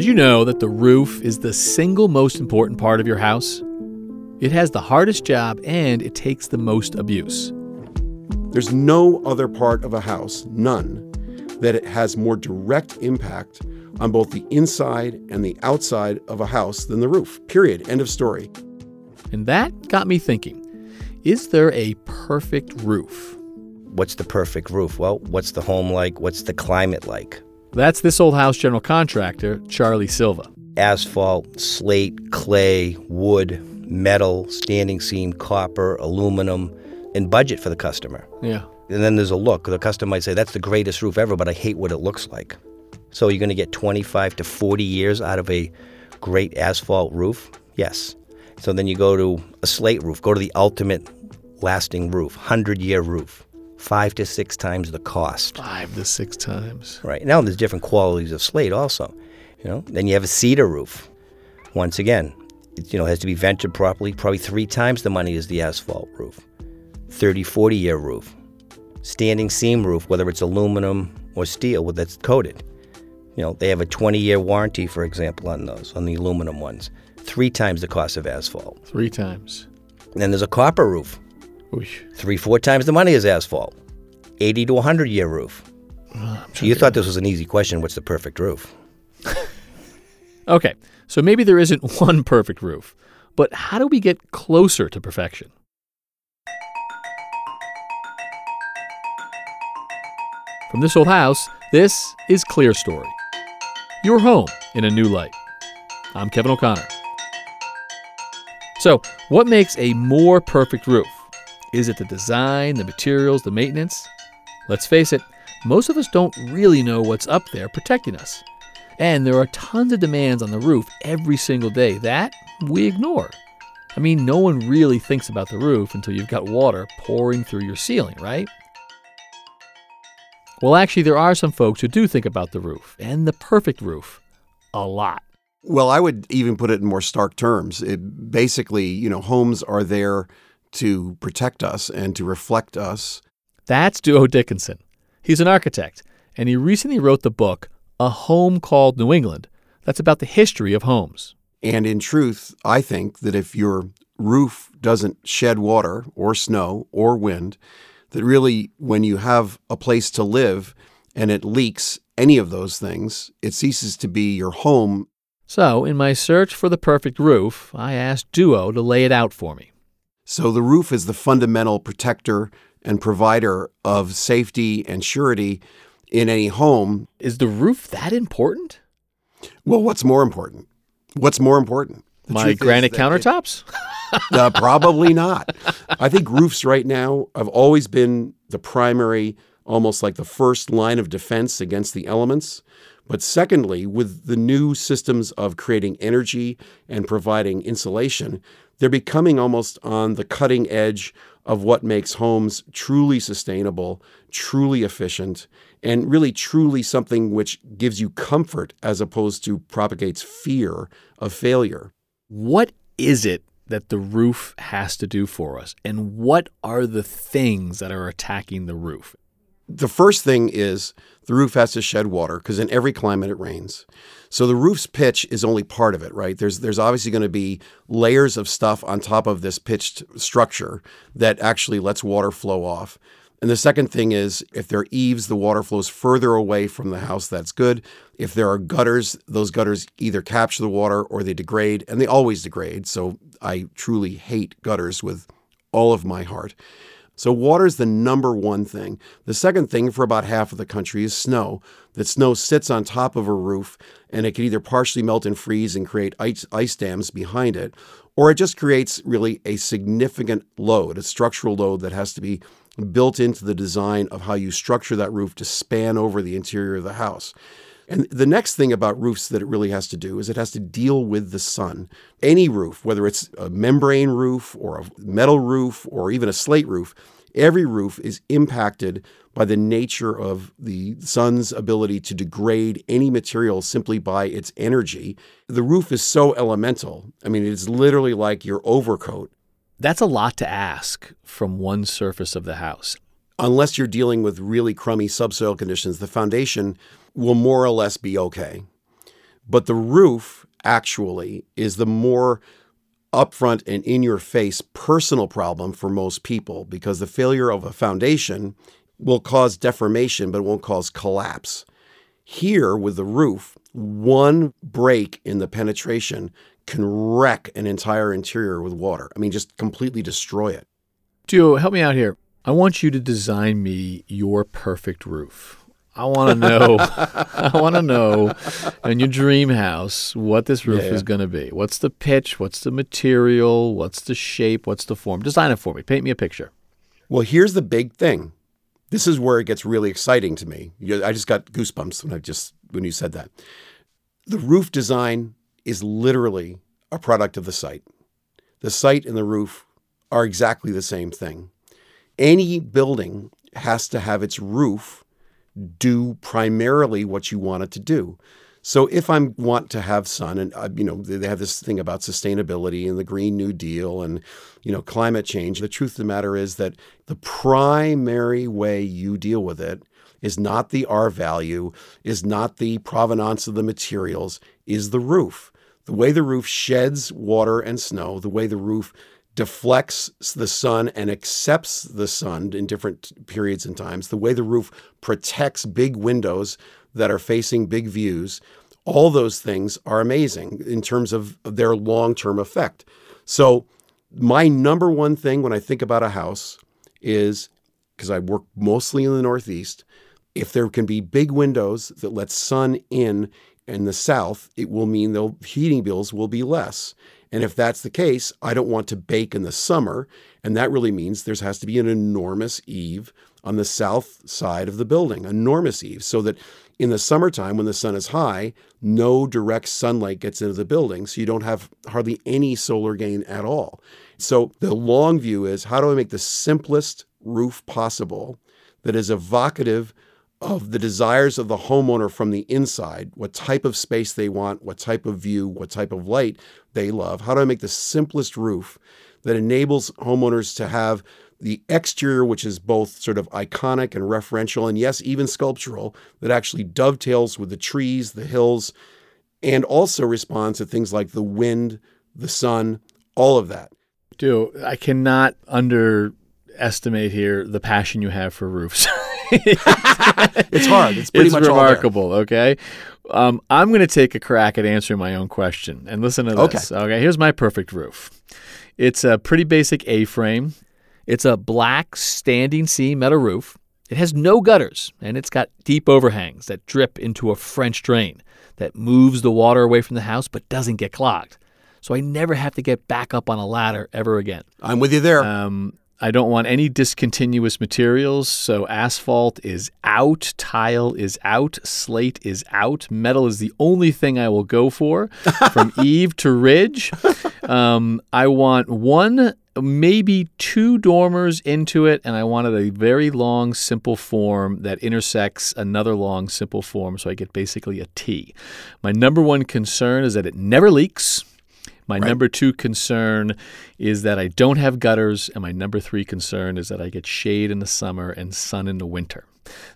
Did you know that the roof is the single most important part of your house? It has the hardest job and it takes the most abuse. There's no other part of a house, none, that it has more direct impact on both the inside and the outside of a house than the roof. Period. End of story. And that got me thinking is there a perfect roof? What's the perfect roof? Well, what's the home like? What's the climate like? That's this old house general contractor, Charlie Silva. Asphalt, slate, clay, wood, metal, standing seam, copper, aluminum, and budget for the customer. Yeah. And then there's a look. The customer might say, that's the greatest roof ever, but I hate what it looks like. So you're going to get 25 to 40 years out of a great asphalt roof? Yes. So then you go to a slate roof, go to the ultimate lasting roof, 100 year roof, five to six times the cost. Five to six times. Right. Now there's different qualities of slate also. You know, then you have a cedar roof. Once again, it, you know, has to be vented properly, probably three times the money as the asphalt roof. 30, 40 year roof. Standing seam roof, whether it's aluminum or steel that's coated. You know, they have a 20 year warranty, for example, on those, on the aluminum ones. Three times the cost of asphalt. Three times. And then there's a copper roof. Oosh. Three, four times the money as asphalt. 80 to 100 year roof. you thought this was an easy question. What's the perfect roof? Okay, so maybe there isn't one perfect roof, but how do we get closer to perfection? From this old house, this is Clear Story. Your home in a new light. I'm Kevin O'Connor. So, what makes a more perfect roof? Is it the design, the materials, the maintenance? Let's face it, most of us don't really know what's up there protecting us. And there are tons of demands on the roof every single day that we ignore. I mean, no one really thinks about the roof until you've got water pouring through your ceiling, right? Well, actually, there are some folks who do think about the roof and the perfect roof a lot. Well, I would even put it in more stark terms. It basically, you know, homes are there to protect us and to reflect us. That's Duo Dickinson. He's an architect, and he recently wrote the book A Home Called New England. That's about the history of homes. And in truth, I think that if your roof doesn't shed water or snow or wind, that really when you have a place to live and it leaks any of those things, it ceases to be your home. So, in my search for the perfect roof, I asked Duo to lay it out for me. So the roof is the fundamental protector and provider of safety and surety in any home. Is the roof that important? Well, what's more important? What's more important? The my granite that it- countertops? Uh, probably not. I think roofs right now have always been the primary, almost like the first line of defense against the elements. But secondly, with the new systems of creating energy and providing insulation, they're becoming almost on the cutting edge of what makes homes truly sustainable, truly efficient, and really truly something which gives you comfort as opposed to propagates fear of failure. what is it that the roof has to do for us? And what are the things that are attacking the roof? the first thing is the roof has to shed water because in every climate it rains. So the roof's pitch is only part of it, right? There's there's obviously going to be layers of stuff on top of this pitched structure that actually lets water flow off. And the second thing is if there are eaves, the water flows further away from the house. That's good. If there are gutters, those gutters either capture the water or they degrade, and they always degrade. So I truly hate gutters with all of my heart. So water is the number one thing. The second thing for about half of the country is snow. That snow sits on top of a roof and it can either partially melt and freeze and create ice, ice dams behind it, or it just creates really a significant load, a structural load that has to be built into the design of how you structure that roof to span over the interior of the house. And the next thing about roofs that it really has to do is it has to deal with the sun. Any roof, whether it's a membrane roof or a metal roof or even a slate roof, every roof is impacted by the nature of the sun's ability to degrade any material simply by its energy. The roof is so elemental. I mean, it's literally like your overcoat. That's a lot to ask from one surface of the house. Unless you're dealing with really crummy subsoil conditions, the foundation will more or less be okay. But the roof actually is the more upfront and in your face personal problem for most people because the failure of a foundation will cause deformation, but it won't cause collapse. Here, with the roof, one break in the penetration can wreck an entire interior with water. I mean, just completely destroy it. Duo, help me out here. I want you to design me your perfect roof. I want to know. I want to know in your dream house what this roof Yeah, is going to be. What's the pitch? What's the material? What's the shape? What's the form? Design it for me. Paint me a picture. Well, here's the big thing. This is where it gets really exciting to me. I just got goosebumps when I just when you said that. The roof design is literally a product of the site. The site and the roof are exactly the same thing. Any building has to have its roof do primarily what you want it to do. So if I want to have sun, and uh, you know they have this thing about sustainability and the Green New Deal and you know climate change. The truth of the matter is that the primary way you deal with it is not the R value, is not the provenance of the materials, is the roof. The way the roof sheds water and snow, the way the roof deflects the sun and accepts the sun in different periods and times, the way the roof protects big windows that are facing big views, all those things are amazing in terms of their long term effect. So, my number one thing when I think about a house is because I work mostly in the Northeast, if there can be big windows that let sun in in the South, it will mean the heating bills will be less. And if that's the case, I don't want to bake in the summer. And that really means there has to be an enormous eave on the south side of the building, enormous eave, so that in the summertime when the sun is high, no direct sunlight gets into the building. So you don't have hardly any solar gain at all. So the long view is how do I make the simplest roof possible that is evocative of the desires of the homeowner from the inside, what type of space they want, what type of view, what type of light they love. How do I make the simplest roof that enables homeowners to have the exterior, which is both sort of iconic and referential, and yes, even sculptural, that actually dovetails with the trees, the hills, and also responds to things like the wind, the sun, all of that. Duo, I cannot underestimate here the passion you have for roofs. It's hard. It's pretty it's much remarkable. Okay, um, I'm going to take a crack at answering my own question and listen to this. Okay, here's my perfect roof. It's a pretty basic A-frame. It's a black standing seam metal roof. It has no gutters and it's got deep overhangs that drip into a French drain that moves the water away from the house but doesn't get clogged. So I never have to get back up on a ladder ever again. I'm with you there. Um, I don't want any discontinuous materials, so asphalt is out, tile is out, slate is out, metal is the only thing I will go for from eave to ridge. Um, I want one, maybe two dormers into it, and I wanted a very long, simple form that intersects another long, simple form, so I get basically a T. My number one concern is that it never leaks. My number two concern is that I don't have gutters, and my number three concern is that I get shade in the summer and sun in the winter.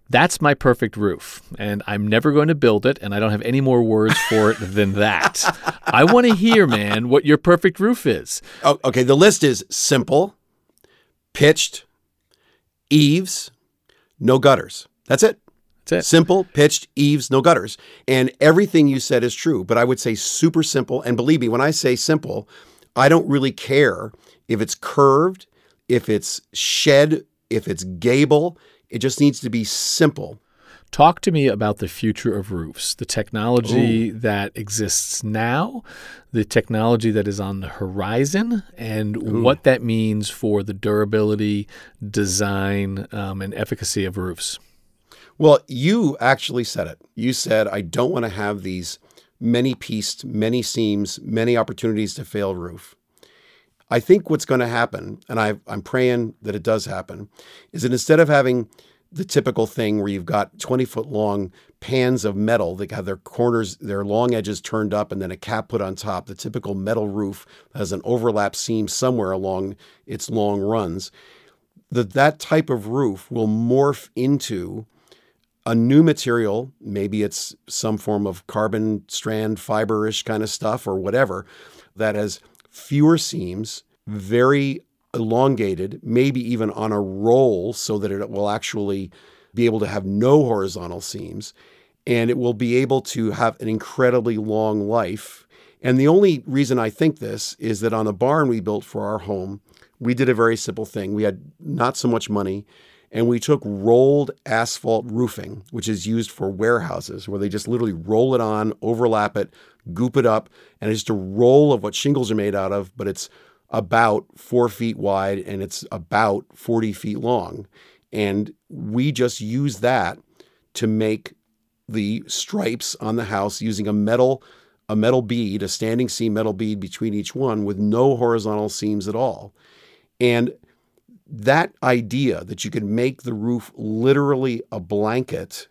That's my perfect roof, and I'm never going to build it, and I don't have any more words for it than that. I want to hear, man, what your perfect roof is. Oh, okay, the list is simple, pitched, eaves, no gutters. That's it. Simple, pitched, eaves, no gutters. And everything you said is true, but I would say super simple. And believe me, when I say simple, I don't really care if it's curved, if it's shed, if it's gable. It just needs to be simple. Talk to me about the future of roofs, the technology that exists now, the technology that is on the horizon, and what that means for the durability, design, um, and efficacy of roofs. Well, you actually said it. You said, I don't want to have these many pieced, many seams, many opportunities to fail roof. I think what's going to happen, and I, I'm praying that it does happen, is that instead of having the typical thing where you've got 20 foot long pans of metal that have their corners, their long edges turned up, and then a cap put on top, the typical metal roof has an overlap seam somewhere along its long runs, that that type of roof will morph into a new material, maybe it's some form of carbon strand fiberish kind of stuff or whatever, that has fewer seams, very elongated, maybe even on a roll so that it will actually be able to have no horizontal seams. And it will be able to have an incredibly long life. And the only reason I think this is that on the barn we built for our home, we did a very simple thing. We had not so much money and we took rolled asphalt roofing, which is used for warehouses, where they just literally roll it on, overlap it, goop it up, and it's just a roll of what shingles are made out of, but it's about four feet wide and it's about 40 feet long. And we just use that to make the stripes on the house using a metal a metal bead, a standing seam metal bead between each one with no horizontal seams at all. And that idea that you can make the roof literally a blanket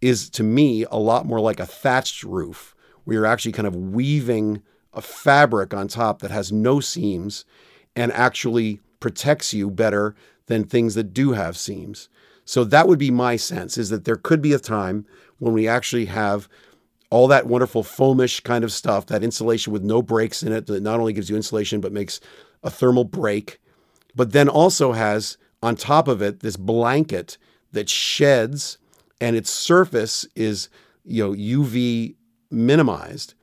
is to me a lot more like a thatched roof, where you're actually kind of weaving a fabric on top that has no seams and actually protects you better than things that do have seams. So that would be my sense is that there could be a time when we actually have all that wonderful foamish kind of stuff, that insulation with no breaks in it that not only gives you insulation but makes a thermal break but then also has on top of it this blanket that sheds and its surface is you know UV minimized.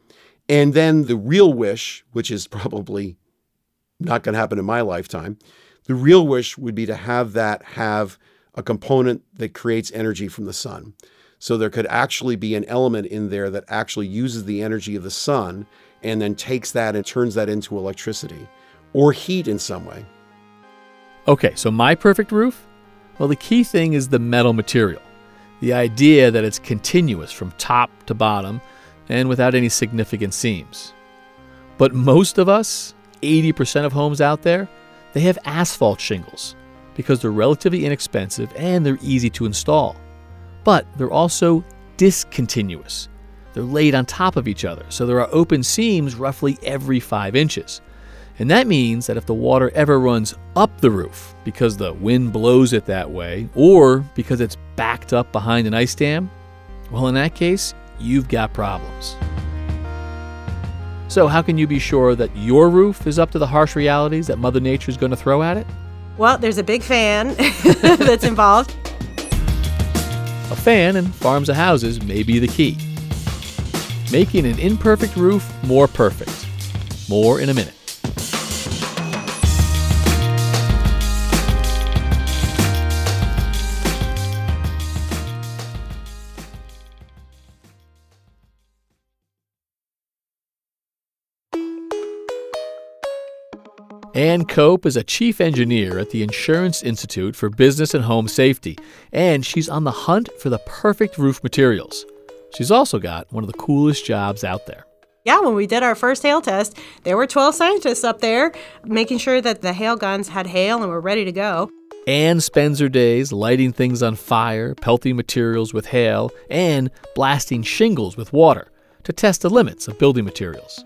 And then the real wish, which is probably not going to happen in my lifetime, the real wish would be to have that have a component that creates energy from the sun. So there could actually be an element in there that actually uses the energy of the sun and then takes that and turns that into electricity or heat in some way. Okay, so my perfect roof? Well, the key thing is the metal material. The idea that it's continuous from top to bottom and without any significant seams. But most of us, 80% of homes out there, they have asphalt shingles because they're relatively inexpensive and they're easy to install. But they're also discontinuous. They're laid on top of each other, so there are open seams roughly every 5 inches. And that means that if the water ever runs up the roof because the wind blows it that way, or because it's backed up behind an ice dam, well, in that case, you've got problems. So, how can you be sure that your roof is up to the harsh realities that Mother Nature is going to throw at it? Well, there's a big fan that's involved. A fan in farms of houses may be the key. Making an imperfect roof more perfect. More in a minute. Anne Cope is a chief engineer at the Insurance Institute for Business and Home Safety, and she's on the hunt for the perfect roof materials. She's also got one of the coolest jobs out there. Yeah, when we did our first hail test, there were 12 scientists up there making sure that the hail guns had hail and were ready to go. Anne spends her days lighting things on fire, pelting materials with hail, and blasting shingles with water to test the limits of building materials.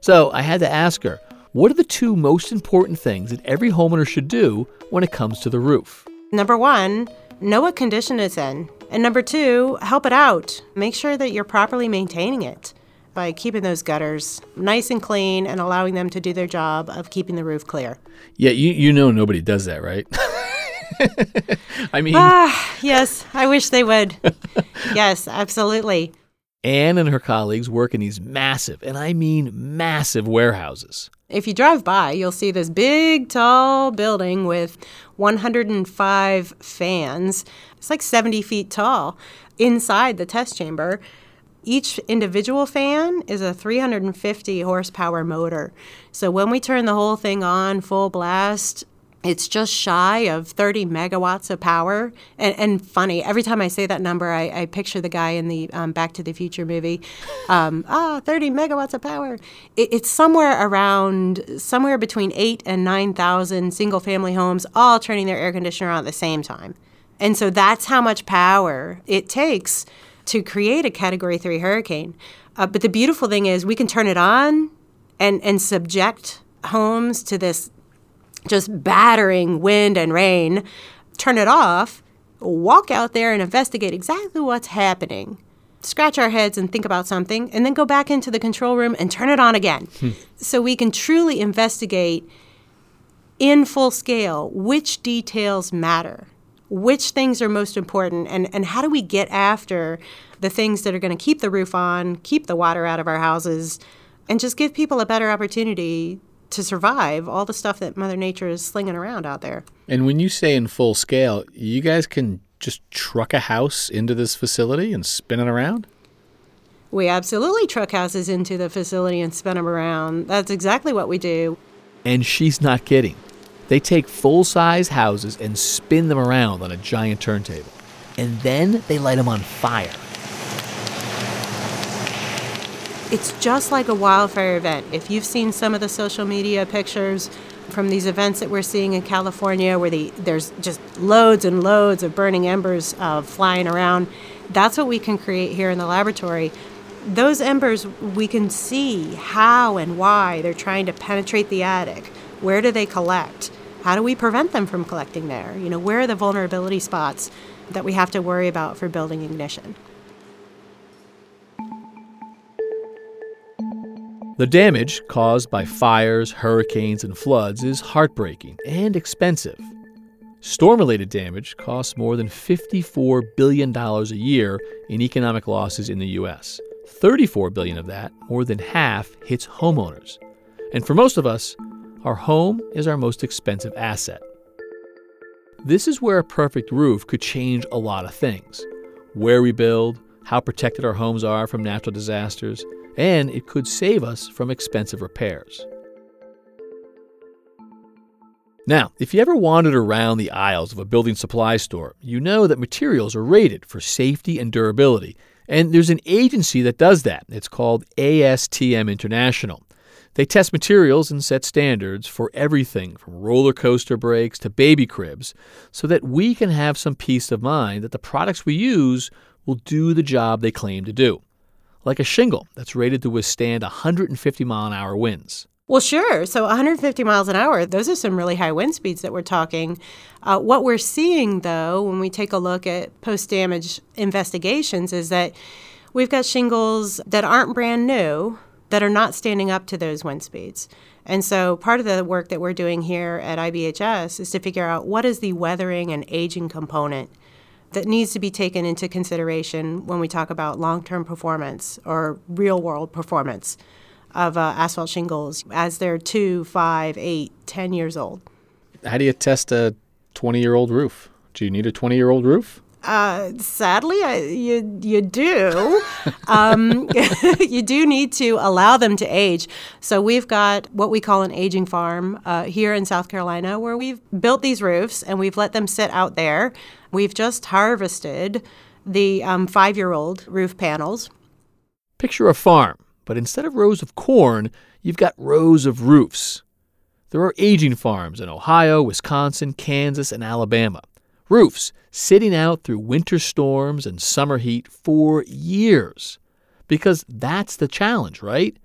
So I had to ask her what are the two most important things that every homeowner should do when it comes to the roof? Number one, know what condition it's in. And number two, help it out. Make sure that you're properly maintaining it by keeping those gutters nice and clean and allowing them to do their job of keeping the roof clear. Yeah, you, you know nobody does that, right? I mean, ah, yes, I wish they would. yes, absolutely. Anne and her colleagues work in these massive, and I mean massive warehouses. If you drive by, you'll see this big, tall building with 105 fans. It's like 70 feet tall inside the test chamber. Each individual fan is a 350 horsepower motor. So when we turn the whole thing on full blast, it's just shy of 30 megawatts of power. And, and funny, every time I say that number, I, I picture the guy in the um, Back to the Future movie. Um, ah, 30 megawatts of power. It, it's somewhere around, somewhere between eight and 9,000 single family homes all turning their air conditioner on at the same time. And so that's how much power it takes to create a Category 3 hurricane. Uh, but the beautiful thing is, we can turn it on and, and subject homes to this just battering wind and rain, turn it off, walk out there and investigate exactly what's happening. Scratch our heads and think about something, and then go back into the control room and turn it on again. Hmm. So we can truly investigate in full scale which details matter, which things are most important, and, and how do we get after the things that are going to keep the roof on, keep the water out of our houses, and just give people a better opportunity to survive all the stuff that Mother Nature is slinging around out there. And when you say in full scale, you guys can just truck a house into this facility and spin it around? We absolutely truck houses into the facility and spin them around. That's exactly what we do. And she's not kidding. They take full size houses and spin them around on a giant turntable. And then they light them on fire. It's just like a wildfire event. If you've seen some of the social media pictures from these events that we're seeing in California, where the, there's just loads and loads of burning embers uh, flying around, that's what we can create here in the laboratory. Those embers, we can see how and why they're trying to penetrate the attic. Where do they collect? How do we prevent them from collecting there? You know, where are the vulnerability spots that we have to worry about for building ignition? The damage caused by fires, hurricanes, and floods is heartbreaking and expensive. Storm related damage costs more than $54 billion a year in economic losses in the U.S. 34 billion of that, more than half, hits homeowners. And for most of us, our home is our most expensive asset. This is where a perfect roof could change a lot of things where we build, how protected our homes are from natural disasters, and it could save us from expensive repairs. Now, if you ever wandered around the aisles of a building supply store, you know that materials are rated for safety and durability, and there's an agency that does that. It's called ASTM International. They test materials and set standards for everything from roller coaster brakes to baby cribs so that we can have some peace of mind that the products we use will do the job they claim to do like a shingle that's rated to withstand 150 mile an hour winds. Well, sure. So 150 miles an hour, those are some really high wind speeds that we're talking. Uh, what we're seeing, though, when we take a look at post damage investigations, is that we've got shingles that aren't brand new that are not standing up to those wind speeds. And so part of the work that we're doing here at IBHS is to figure out what is the weathering and aging component that needs to be taken into consideration when we talk about long term performance or real world performance of uh, asphalt shingles as they're two, five, eight, ten years old. How do you test a 20 year old roof? Do you need a 20 year old roof? Uh, sadly, I, you you do. um, you do need to allow them to age. So we've got what we call an aging farm uh, here in South Carolina, where we've built these roofs and we've let them sit out there. We've just harvested the um, five-year-old roof panels. Picture a farm, but instead of rows of corn, you've got rows of roofs. There are aging farms in Ohio, Wisconsin, Kansas, and Alabama roofs sitting out through winter storms and summer heat for years. Because that's the challenge, right?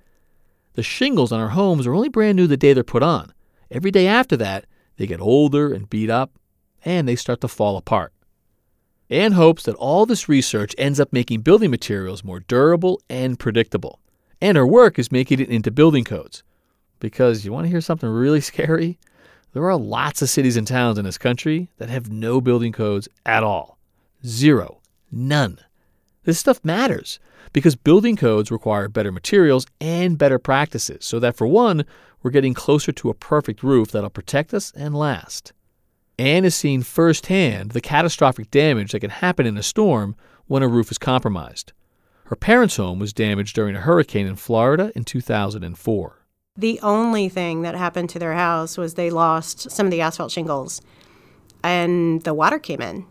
The shingles on our homes are only brand new the day they're put on. Every day after that, they get older and beat up, and they start to fall apart. Anne hopes that all this research ends up making building materials more durable and predictable. And her work is making it into building codes. Because you want to hear something really scary? There are lots of cities and towns in this country that have no building codes at all. Zero. None. This stuff matters because building codes require better materials and better practices so that, for one, we're getting closer to a perfect roof that'll protect us and last. Anne has seen firsthand the catastrophic damage that can happen in a storm when a roof is compromised. Her parents' home was damaged during a hurricane in Florida in 2004. The only thing that happened to their house was they lost some of the asphalt shingles and the water came in.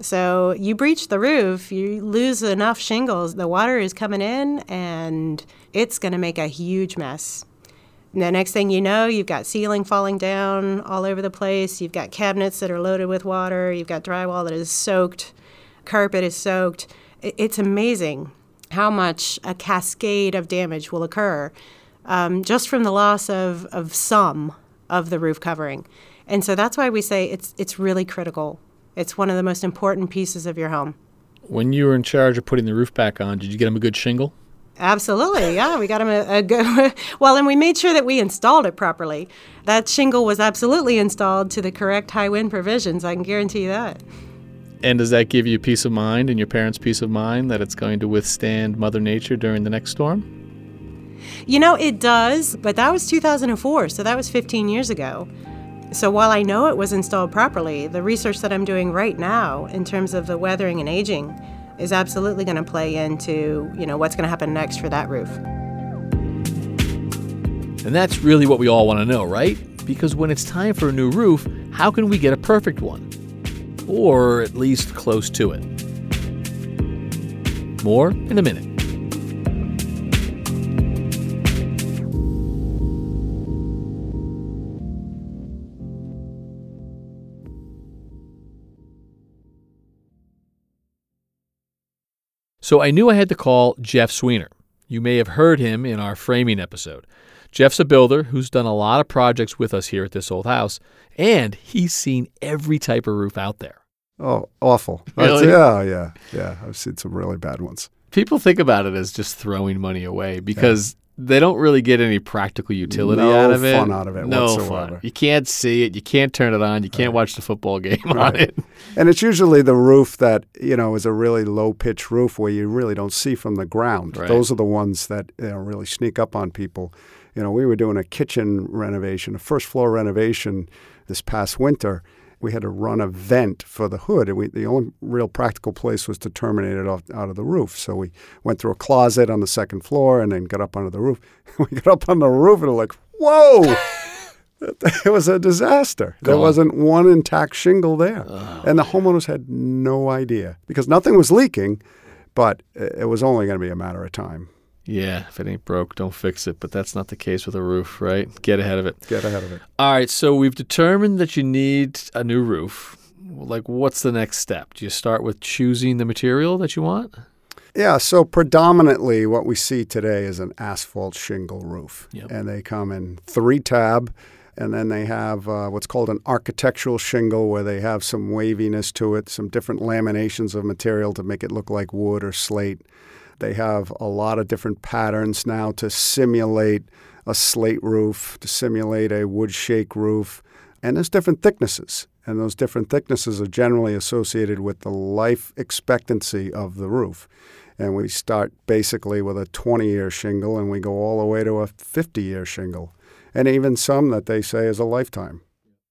So you breach the roof, you lose enough shingles, the water is coming in and it's going to make a huge mess. The next thing you know, you've got ceiling falling down all over the place. You've got cabinets that are loaded with water. You've got drywall that is soaked. Carpet is soaked. It's amazing how much a cascade of damage will occur um, just from the loss of, of some of the roof covering. And so that's why we say it's, it's really critical It's one of the most important pieces of your home. When you were in charge of putting the roof back on, did you get him a good shingle? Absolutely, yeah. We got him a, a good. well, and we made sure that we installed it properly. That shingle was absolutely installed to the correct high wind provisions. I can guarantee you that. And does that give you peace of mind and your parents peace of mind that it's going to withstand Mother Nature during the next storm? You know, it does, but that was 2004, so that was 15 years ago. So while I know it was installed properly, the research that I'm doing right now in terms of the weathering and aging is absolutely going to play into, you know, what's going to happen next for that roof. And that's really what we all want to know, right? Because when it's time for a new roof, how can we get a perfect one? Or at least close to it. More in a minute. So I knew I had to call Jeff Sweenor. You may have heard him in our framing episode. Jeff's a builder who's done a lot of projects with us here at this old house, and he's seen every type of roof out there. Oh, awful. Really? yeah, yeah, yeah. I've seen some really bad ones. People think about it as just throwing money away because they don't really get any practical utility No out of it. fun out of it no whatsoever. fun. You can't see it. You can't turn it on. You can't watch the football game on it. And it's usually the roof that, you know, is a really low pitch roof where you really don't see from the ground. Right. Those are the ones that you know, really sneak up on people. You know, we were doing a kitchen renovation, a first floor renovation this past winter. We had to run a vent for the hood, and we, the only real practical place was to terminate it off, out of the roof. So we went through a closet on the second floor and then got up onto the roof. we got up on the roof and we're like, whoa! it was a disaster. There Gone. wasn't one intact shingle there. and the homeowners had no idea because nothing was leaking, but it was only going to be a matter of time. Yeah, if it ain't broke, don't fix it. But that's not the case with a roof, right? Get ahead of it. Get ahead of it. All right, so we've determined that you need a new roof. Like, what's the next step? Do you start with choosing the material that you want? Yeah, so predominantly what we see today is an asphalt shingle roof. Yep. And they come in three tab, and then they have uh, what's called an architectural shingle where they have some waviness to it, some different laminations of material to make it look like wood or slate. They have a lot of different patterns now to simulate a slate roof, to simulate a wood shake roof. And there's different thicknesses. And those different thicknesses are generally associated with the life expectancy of the roof. And we start basically with a 20 year shingle and we go all the way to a 50 year shingle. And even some that they say is a lifetime.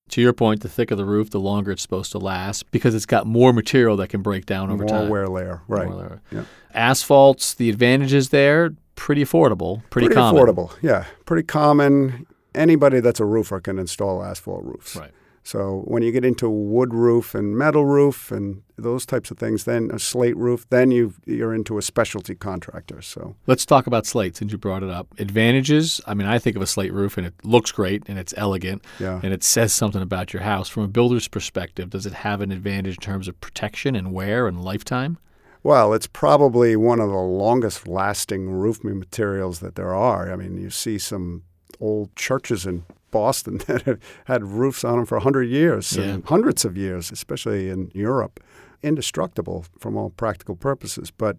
To your point, the thicker the roof, the longer it's supposed to last because it's got more material that can break down over More time. wear layer. Right. More layer. Yeah. Asphalts, the advantages there, pretty affordable, pretty, common. affordable. Yeah. Pretty common. Anybody that's a roofer can install asphalt roofs. Right. So when you get into wood roof and metal roof and those types of things, then a slate roof, then you you're into a specialty contractor. So Let's talk about slate since you brought it up. Advantages. I mean, I think of a slate roof and it looks great and it's elegant yeah, and it says something about your house. From a builder's perspective, does it have an advantage in terms of protection and wear and lifetime? well, it's probably one of the longest lasting roofing materials that there are. I mean, you see some old churches in Boston that have had roofs on them for 100 years, Yeah. hundreds of years, especially in Europe. Indestructible from all practical purposes, but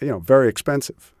you know, very expensive.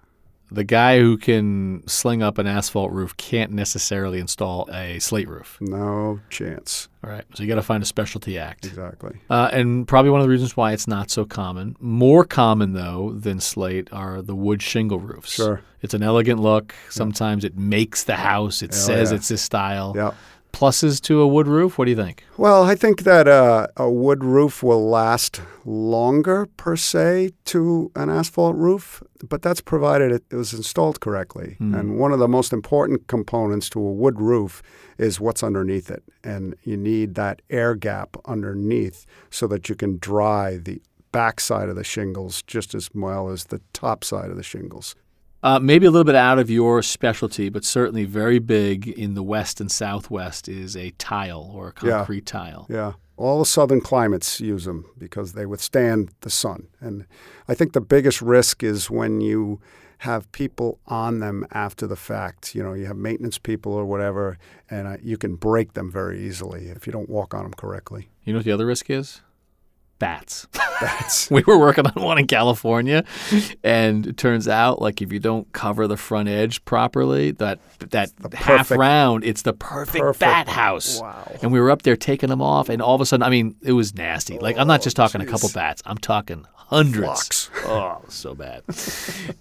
The guy who can sling up an asphalt roof can't necessarily install a slate roof. No chance. All right. So you got to find a specialty act. Exactly. Uh, and probably one of the reasons why it's not so common. More common, though, than slate are the wood shingle roofs. Sure. It's an elegant look. Sometimes it makes the house. It Oh, says yeah. it's this style. Yeah. Pluses to a wood roof? What do you think? Well, I think that uh, a wood roof will last longer per se to an asphalt roof, but that's provided it was installed correctly. And one of the most important components to a wood roof is what's underneath it. And you need that air gap underneath so that you can dry the back side of the shingles just as well as the top side of the shingles. Uh, maybe a little bit out of your specialty, but certainly very big in the west and southwest is a tile or a Yeah. concrete tile. Yeah. All the southern climates use them because they withstand the sun. And I think the biggest risk is when you have people on them after the fact. You know, you have maintenance people or whatever, and uh, you can break them very easily if you don't walk on them correctly. You know what the other risk is? Bats. Bats. we were working on one in California, and it turns out like if you don't cover the front edge properly, that that half perfect- round, it's the perfect, perfect- bat house. Wow. And we were up there taking them off, and all of a sudden, I mean, it was nasty. Like I'm not just oh, talking a couple bats; I'm talking hundreds. Flocks. Oh, so bad.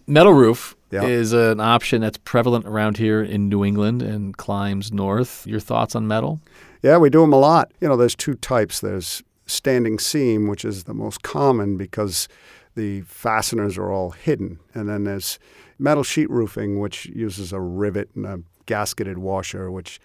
Metal roof Yeah. is an option that's prevalent around here in New England and climbs north. Your thoughts on metal? Yeah, we do them a lot. You know, there's two types. There's standing seam, which is the most common because the fasteners are all hidden. And then there's metal sheet roofing, which uses a rivet and a gasketed washer, which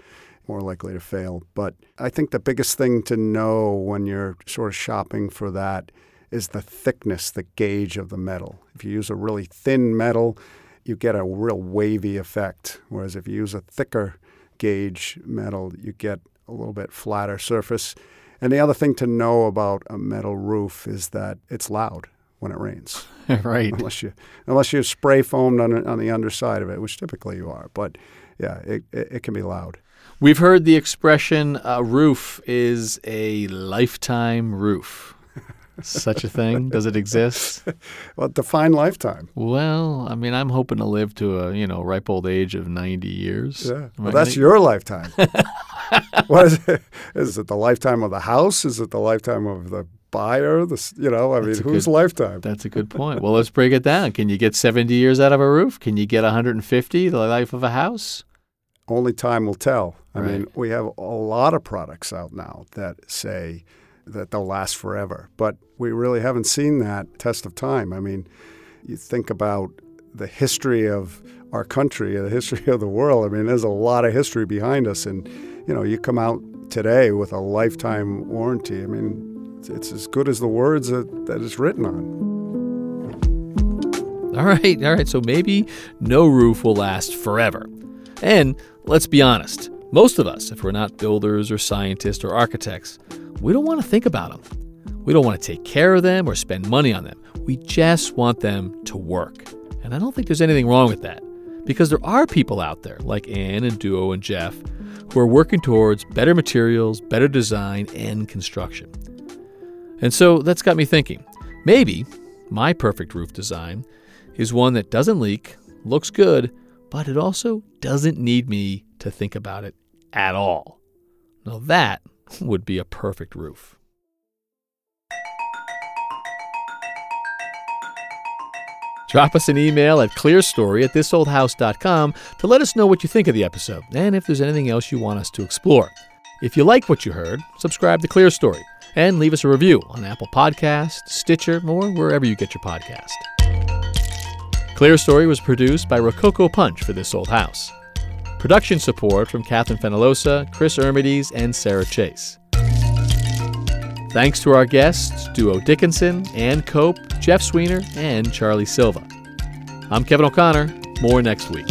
more likely to fail. But I think the biggest thing to know when you're sort of shopping for that is the thickness, the gauge of the metal. If you use a really thin metal, you get a real wavy effect. Whereas if you use a thicker gauge metal, you get a little bit flatter surface. And the other thing to know about a metal roof is that it's loud when it rains, right. unless you unless you're spray foamed on, on the underside of it, which typically you are. But yeah, it, it, it can be loud. We've heard the expression a roof is a lifetime roof. Such a thing? Does it exist? Well, define lifetime. Well, I mean, I'm hoping to live to a, you know, ripe old age of 90 years. Yeah. Well, that's gonna- your lifetime. what is it? Is it the lifetime of the house? Is it the lifetime of the buyer? The you know, I mean, That's a whose lifetime? That's a good point. Well, let's break it down. Can you get 70 years out of a roof? Can you get 150, the life of a house? Only time will tell. I Right. mean, we have a lot of products out now that say that they'll last forever, but we really haven't seen that test of time. I mean, you think about the history of our country, the history of the world. I mean, there's a lot of history behind us, and you know, you come out today with a lifetime warranty. I mean, it's- as good as the words that, that it's written on. All right, all right. So maybe no roof will last forever. And let's be honest, most of us, if we're not builders or scientists or architects, we don't want to think about them. We don't want to take care of them or spend money on them. We just want them to work. And I don't think there's anything wrong with that because there are people out there like Anne and Duo and Jeff who are working towards better materials, better design, and construction. And so that's got me thinking maybe my perfect roof design is one that doesn't leak, looks good, but it also doesn't need me to think about it at all. Now that would be a perfect roof. Drop us an email at clearstory at thisoldhouse.com to let us know what you think of the episode and if there's anything else you want us to explore. If you like what you heard, subscribe to Clear Story and leave us a review on Apple Podcasts, Stitcher, or wherever you get your podcast. Clear Story was produced by Rococo Punch for This Old House. Production support from Catherine Fenalosa, Chris Ermides, and Sarah Chase. Thanks to our guests, Duo Dickinson, Anne Cope, Jeff Sweenor, and Charlie Silva. I'm Kevin O'Connor. More next week.